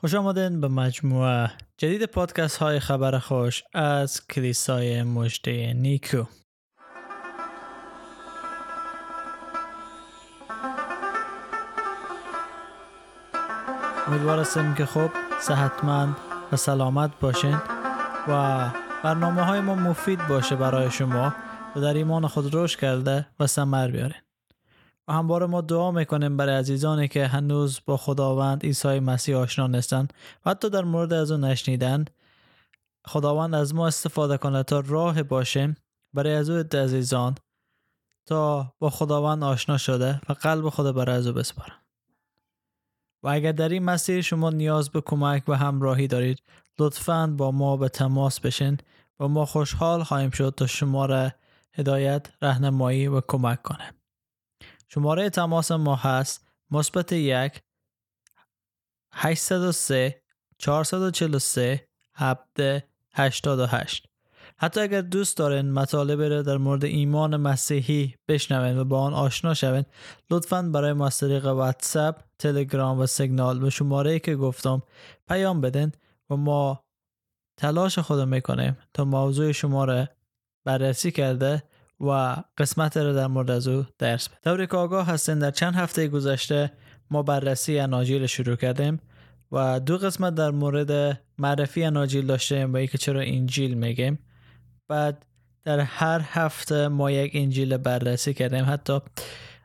خوش آمدین به مجموعه جدید پادکست های خبر خوش از کلیسای مجده نیکو. امیدوار هستیم که خوب صحتمند و سلامت باشین و برنامه های ما مفید باشه برای شما و در ایمان خود رشد کرده و سمر بیارین. و همواره ما دعا می‌کنیم برای عزیزانی که هنوز با خداوند عیسی مسیح آشنا نیستند و حتی در مورد از اون نشنیدن خداوند از ما استفاده کنه تا راه باشیم برای از او عزیزان تا با خداوند آشنا شده و قلب خود برای از او بسپارن و اگر در این مسیر شما نیاز به کمک و همراهی دارید لطفا با ما به تماس بشین و ما خوشحال خواهیم شد تا شما را هدایت، رهنمایی و کمک کنه. شماره تماس ما هست. مثبت یک 803 443 788 حتی اگر دوست دارین مطالب را در مورد ایمان مسیحی بشنوین و با آن آشنا شوین لطفا برای ما از طریق واتساپ تلگرام و سیگنال به شماره که گفتم پیام بدین و ما تلاش خود می‌کنیم تا موضوع شما را بررسی کرده و قسمت را در مورد از او درس بدیم. طوری که آگاه هستین در چند هفته گذشته ما بررسی اناجیل شروع کردیم و دو قسمت در مورد معرفی اناجیل داشتیم و که چرا انجیل میگیم. بعد در هر هفته ما یک انجیل بررسی کردیم. حتی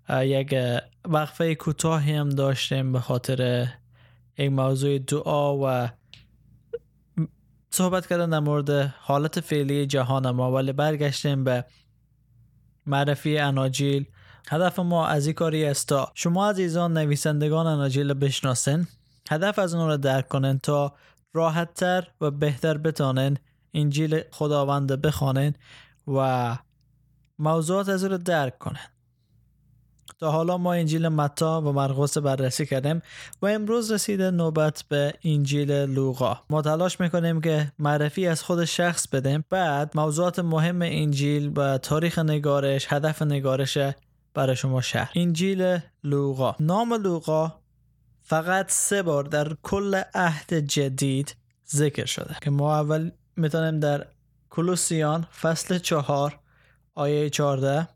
یک وقفه کوتاهی هم داشتیم به خاطر یک موضوع دعا و صحبت کردن در مورد حالت فعلی جهان ما. ولی برگشتیم به معرفی اناجیل. هدف ما از این کاری است تا شما عزیزان نویسندگان اناجیل بشناسن. هدف از اون رو درک کنن تا راحتتر و بهتر بتانن انجیل خداوند بخوانن و موضوعات از رو درک کنن. تا حالا ما انجیل متا و مرقس بررسی کردیم و امروز رسیده نوبت به انجیل لوقا. ما تلاش می‌کنیم که معرفی از خود شخص بدیم. بعد موضوعات مهم انجیل و تاریخ نگارش هدف نگارش برای شما شهر. انجیل لوقا. نام لوقا فقط سه بار در کل عهد جدید ذکر شده که ما اول می‌تونیم در کلوسیان فصل چهار آیه 14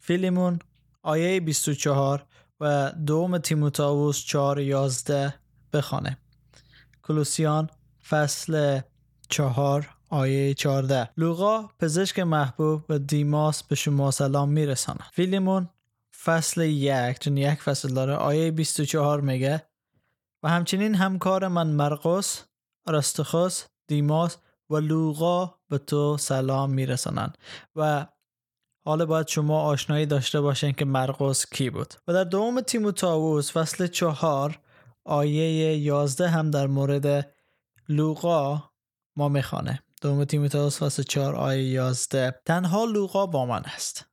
فیلیمون آیه 24 و دوم تیموتائوس 4 11 بخوانه. کلوسیان فصل 4 آیه 14 لوقا پزشک محبوب و دیماس به شما سلام میرسانه فیلیمون فصل یک چون یک فصل داره آیه 24 میگه و همچنین همکار من مرقس رستخوس دیماس و لوقا به تو سلام میرسانند. و حالا باید شما آشنایی داشته باشین که مرقس کی بود. و در دوم تیموتائوس فصل چهار آیه یازده هم در مورد لوقا ما می‌خوانه. دوم تیموتائوس فصل چهار آیه یازده. تنها لوقا با من است.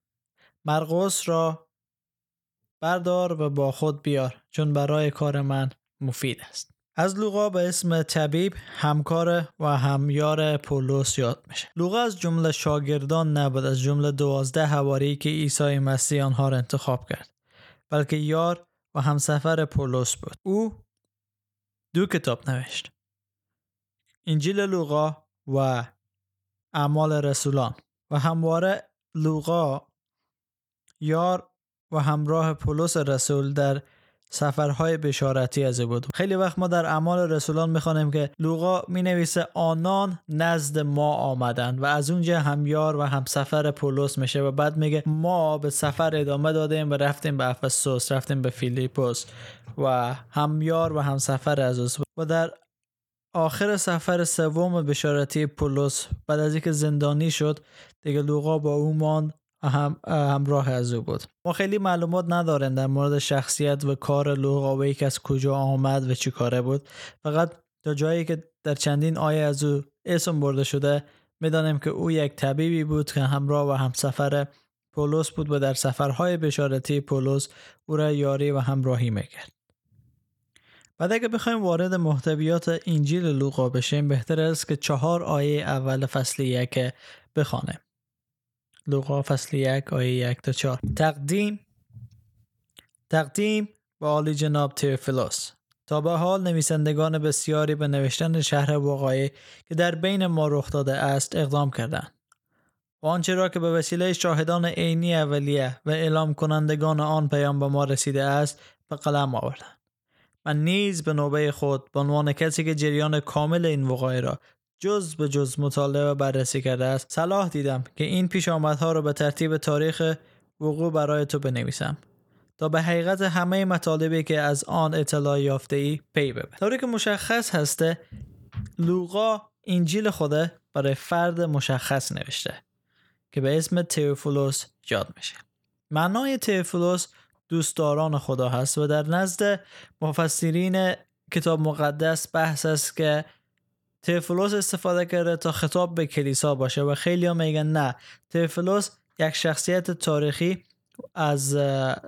مرقس را بردار و با خود بیار چون برای کار من مفید است. از لوقا به اسم طبیب همکار و همیار پولس یاد میشه. لوقا از جمله شاگردان نبود از جمله دوازده هواری که عیسی مسیح آنها را انتخاب کرد بلکه یار و همسفر پولس بود. او دو کتاب نوشت انجیل لوقا و اعمال رسولان. و همواره لوقا یار و همراه پولس رسول در سفرهای بشارتی از بود. خیلی وقت ما در اعمال رسولان می‌خوانیم که لوقا می نویسه آنان نزد ما آمدن و از اونجا همیار و همسفر پولس میشه و بعد میگه ما به سفر ادامه دادیم و رفتیم به افسوس رفتیم به فیلیپوس و همیار و همسفر از و در آخر سفر سوم بشارتی پولس بعد از اینکه زندانی شد دیگه لوقا با او ماند. هم همراه از او بود. ما خیلی معلومات ندارن در مورد شخصیت و کار لوقا و یک از کجا آمد و چی کاره بود. فقط تا جایی که در چندین آیه از او اسم برده شده می‌دانیم که او یک طبیبی بود که همراه و همسفر پولس بود و در سفرهای بشارتی پولس او را یاری و همراهی می‌کرد. بعد اگه بخوایم وارد محتویات انجیل لوقا بشیم بهتر است که چهار آیه اول فصل یک بخوانیم. لوقا فصل یک آیه یک تا چار تقدیم تقدیم به عالی جناب تیوفیلوس تا به حال نویسندگان بسیاری به نوشتن شهر واقعی که در بین ما رخ داده است اقدام کردند. و آنچه را که به وسیله شاهدان عینی اولیه و اعلام کنندگان آن پیام به ما رسیده است به قلم آوردند. من نیز به نوبه خود به عنوان کسی که جریان کامل این وقایع را جز به جز مطالعه و بررسی کرده است. صلاح دیدم که این پیش آمدها را به ترتیب تاریخ وقوع برای تو بنویسم تا به حقیقت همه مطالبی که از آن اطلاع یافته ای پی ببر. طوری که مشخص هسته لوقا انجیل خوده برای فرد مشخص نوشته که به اسم تئوفولوس یاد میشه. معنای تئوفولوس دوستداران خدا هست و در نزد مفسرین کتاب مقدس بحث است که تئوفولوس استفاده کرده تا خطاب به کلیسا باشه و خیلی ها میگن نه. تئوفولوس یک شخصیت تاریخی از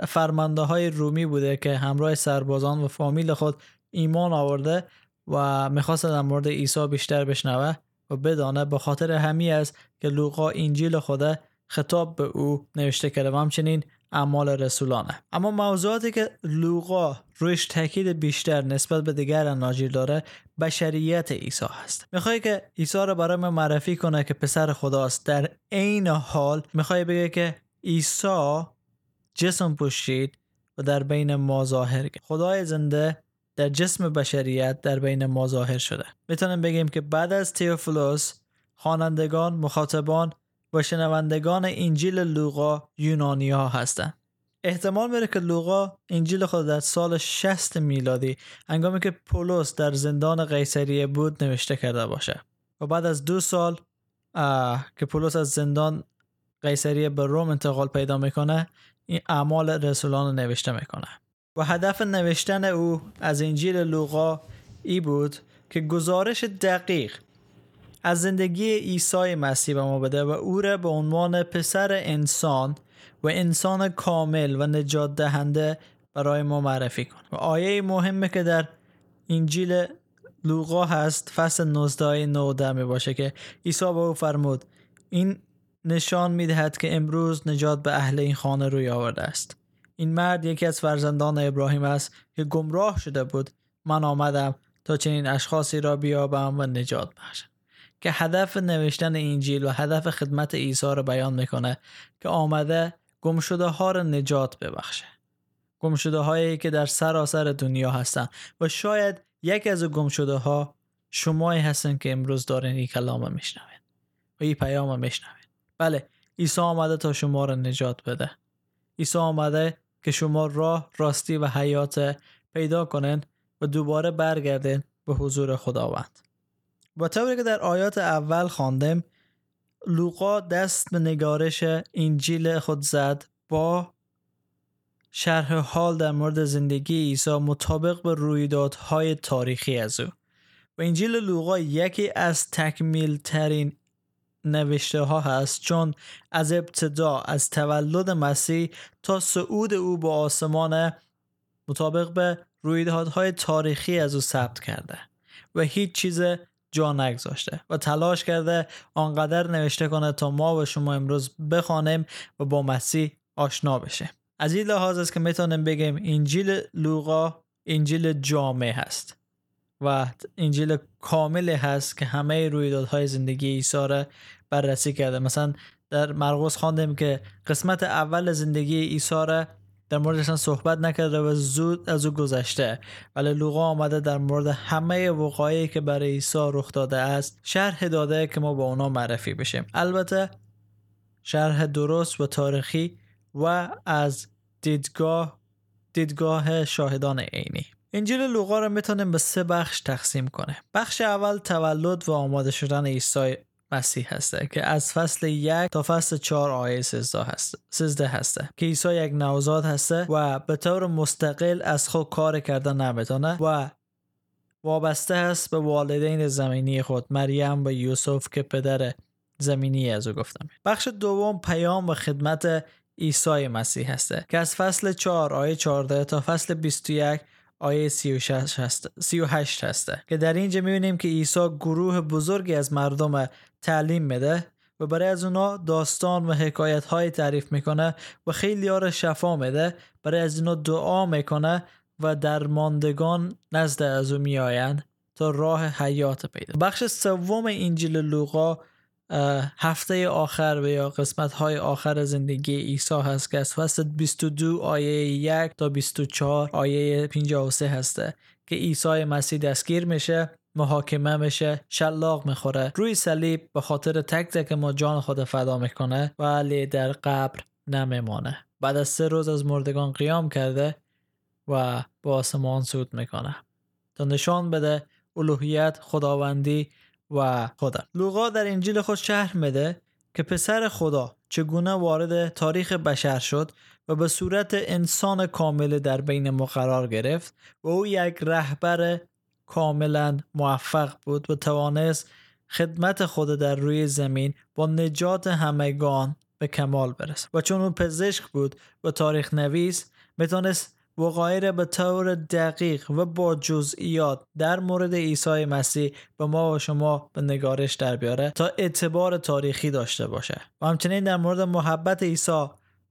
فرمانده های رومی بوده که همراه سربازان و فامیل خود ایمان آورده و می‌خواست در مورد عیسی بیشتر بشنوه و بدانه به خاطر همی است که لوقا انجیل خود خطاب به او نوشته کرده و همچنین اعمال رسولانه. اما موضوعاتی که لوقا رویش تاکید بیشتر نسبت به دیگر اناجیل داره بشریت عیسی هست. می‌خوای که عیسی رو برای من معرفی کنه که پسر خداست در عین حال می‌خوای بگه که عیسی جسم پوشید و در بین ما ظاهر خدای زنده در جسم بشریت در بین ما ظاهر شده. می‌تونیم بگیم که بعد از تیوفلوس خوانندگان مخاطبان و شنوندگان انجیل لوقا یونانی ها هستند. احتمال میره که لوقا انجیل خود در سال 60 میلادی انگامی که پولس در زندان قیصریه بود نوشته کرده باشه و بعد از دو سال که پولس از زندان قیصریه به روم انتقال پیدا می‌کنه این اعمال رسولان رو نوشته می‌کنه. و هدف نوشتن او از انجیل لوقا ای بود که گزارش دقیق از زندگی عیسی مسیح به ما بده و او را به عنوان پسر انسان و انسان کامل و نجات دهنده برای ما معرفی کنه و آیه مهمه که در انجیل لوقا هست فصل 19 9 می باشه که عیسی به او فرمود این نشان می دهد که امروز نجات به اهل این خانه روی آورده است. این مرد یکی از فرزندان ابراهیم است که گمراه شده بود. من آمدم تا چنین اشخاصی را بیابم و نجات بخشم. که هدف نوشتن انجیل و هدف خدمت عیسی را بیان می‌کنه که آمده گمشده ها را نجات ببخشه. گمشده هایی که در سراسر دنیا هستن و شاید یک از گمشده ها شمایی هستن که امروز دارین این کلام میشنوین و این پیام میشنوین بله عیسی آمده تا شما را نجات بده. عیسی آمده که شما راه راستی و حیات پیدا کنن و دوباره برگردین به حضور خداوند. با طوری که در آیات اول خواندم لوقا دست به نگارش انجیل خود زد با شرح حال در مورد زندگی عیسی مطابق به رویدادهای تاریخی از او. و انجیل لوقا یکی از تکمیل ترین نوشته ها هست چون از ابتدا از تولد مسیح تا صعود او به آسمان مطابق به رویدادهای تاریخی از او ثبت کرده. و هیچ چیز جا نگذاشته و تلاش کرده آنقدر نوشته کنه تا ما و شما امروز بخوانیم و با مسیح آشنا بشه از این لحاظ است که می‌تونیم بگیم انجیل لوقا انجیل جامع هست و انجیل کامل هست که همه رویدادهای زندگی عیسی را بررسی کرده. مثلا در مرقس خواندیم که قسمت اول زندگی عیسی را در موردش صحبت نکرده و زود از او گذشته. ولی لوقا آمده در مورد همه وقایعی که برای عیسی رخ داده است شرح داده که ما با اونا معرفی بشیم. البته شرح درست و تاریخی و از دیدگاه دیدگاه شاهدان عینی. انجیل لوقا را می‌تونیم به سه بخش تقسیم کنه بخش اول تولد و آماده شدن عیسی مسیح هسته که از فصل یک تا فصل چهار آیه سزده هست سزده هسته. که عیسی یک نوزاد هسته و به طور مستقل از خود کار کردن نمی‌تونه و وابسته است به والدین زمینی خود مریم و یوسف که پدر زمینی از او گفتم. بخش دوم پیام و خدمت عیسی مسیح هسته که از فصل 4 آیه 14 تا فصل 21 آیه 36 هست 38 هسته. که در اینجا می‌بینیم که عیسی گروه بزرگی از مردم تعلیم میده و برای از اونا داستان و حکایت های تعریف می‌کنه و خیلی ها شفا میده. برای از اونا دعا می‌کنه و درماندگان نزد از او میآیند تا راه حیات پیدا. بخش سوم انجیل لوقا هفته آخر و یا قسمت های آخر زندگی عیسی هست که از فصل 22 آیه 1 تا 24 آیه 53 هسته که عیسی مسیح دستگیر میشه محاکمه میشه شلاق می‌خوره. روی صلیب به خاطر تک تک ما جان خود فدا می‌کنه ولی در قبر نمیمانه. بعد از سه روز از مردگان قیام کرده و با آسمان سود می‌کنه. تا نشان بده الوهیت خداوندی و خدا. لوقا در انجیل خود شهر میده که پسر خدا چگونه وارد تاریخ بشر شد و به صورت انسان کامل در بین ما قرار گرفت و او یک رهبر کاملا موفق بود و توانست خدمت خود در روی زمین با نجات همگان به کمال برسد. و چون او پزشک بود و تاریخ نویس می‌تونست وقایع به طور دقیق و با جزئیات در مورد عیسی مسیح به ما و شما به نگارش در بیاره تا اعتبار تاریخی داشته باشه. و همچنین در مورد محبت عیسی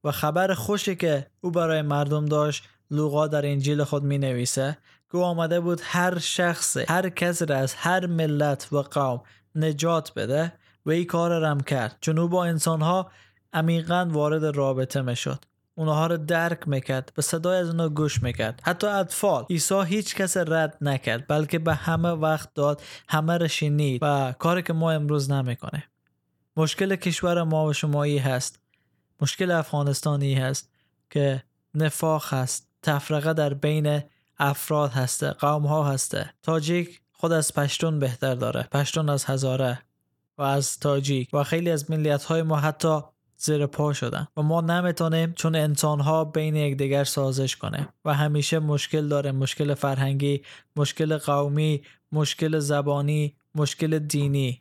و خبر خوشی که او برای مردم داشت لوقا در انجیل خود می نویسه که آمده بود هر شخص هر کس را از هر ملت و قوم نجات بده و این کار رم کرد. چون او با انسانها عمیقا وارد رابطه می شد اونها رو درک می‌کرد به صدای از اونها گوش می‌کرد. حتی اطفال. عیسی هیچ کس رد نکرد بلکه به همه وقت داد همه را شنید و کاری که ما امروز نمی‌کنه مشکل کشور ما و شمایی هست. مشکل افغانستانی هست که نفاق هست تفرقه در بین افراد هسته قوم ها هسته. تاجیک خود از پشتون بهتر داره پشتون از هزاره و از تاجیک و خیلی از ملیت های ما حتی زیر پا شدن و ما نمی‌تونیم چون انسان ها بین یکدیگر سازش کنه و همیشه مشکل داره. مشکل فرهنگی مشکل قومی مشکل زبانی مشکل دینی.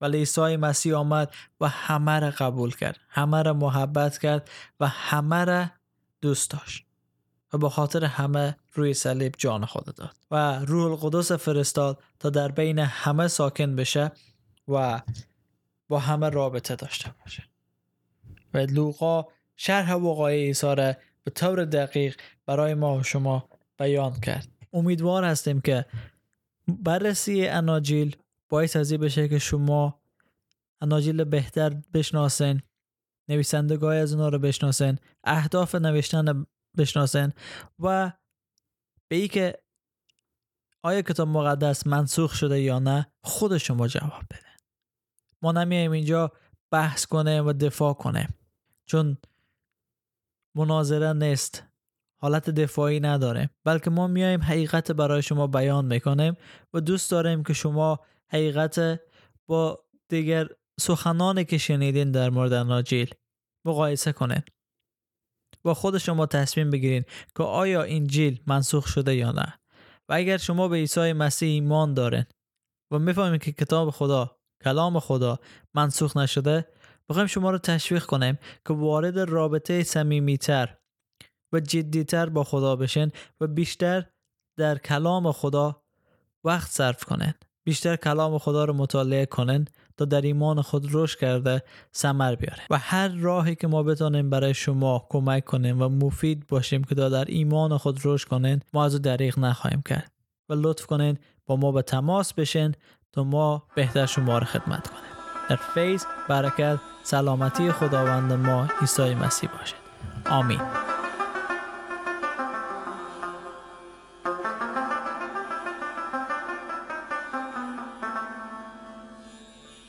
ولی عیسی مسیح آمد و همه را قبول کرد همه را محبت کرد و همه را دوست داشت و به خاطر همه روی صلیب جان خود داد و روح القدس فرستاد تا در بین همه ساکن بشه و با همه رابطه داشته باشه. و لوقا شرح وقایع عیسی را به طور دقیق برای ما و شما بیان کرد. امیدوار هستیم که بررسی اناجیل باعث ازی بشه که شما اناجیل بهتر بشناسین نویسندگاه از اونا رو بشناسین اهداف نوشتن بشناسین و به ای که آیا کتاب مقدس منسوخ شده یا نه خود شما جواب بده ما نمیایم اینجا بحث کنه و دفاع کنه چون مناظره نیست حالت دفاعی نداره. بلکه ما میایم حقیقت برای شما بیان می‌کنیم و دوست داریم که شما حقیقت با دیگر سخنانی که شنیدین در مورد ناجیل مقایسه کنین. با خود شما تصمیم بگیرین که آیا انجیل منسوخ شده یا نه. و اگر شما به عیسی مسیح ایمان دارین و می‌فهمید که کتاب خدا کلام خدا منسوخ نشده بخوایم شما رو تشویق کنیم که وارد رابطه صمیمیتر و جدیتر با خدا بشین و بیشتر در کلام خدا وقت صرف کنین. بیشتر کلام خدا رو مطالعه کنین تا در ایمان خود رشد کرده ثمر بیاره. و هر راهی که ما بتونیم برای شما کمک کنیم و مفید باشیم که در ایمان خود رشد کنین ما از دریغ نخواهیم کرد. و لطف کنین با ما به تماس بشین تا ما بهتر شما رو خدمت کنیم. در فیض برکت سلامتی خداوند ما عیسی مسیح باشد. آمین.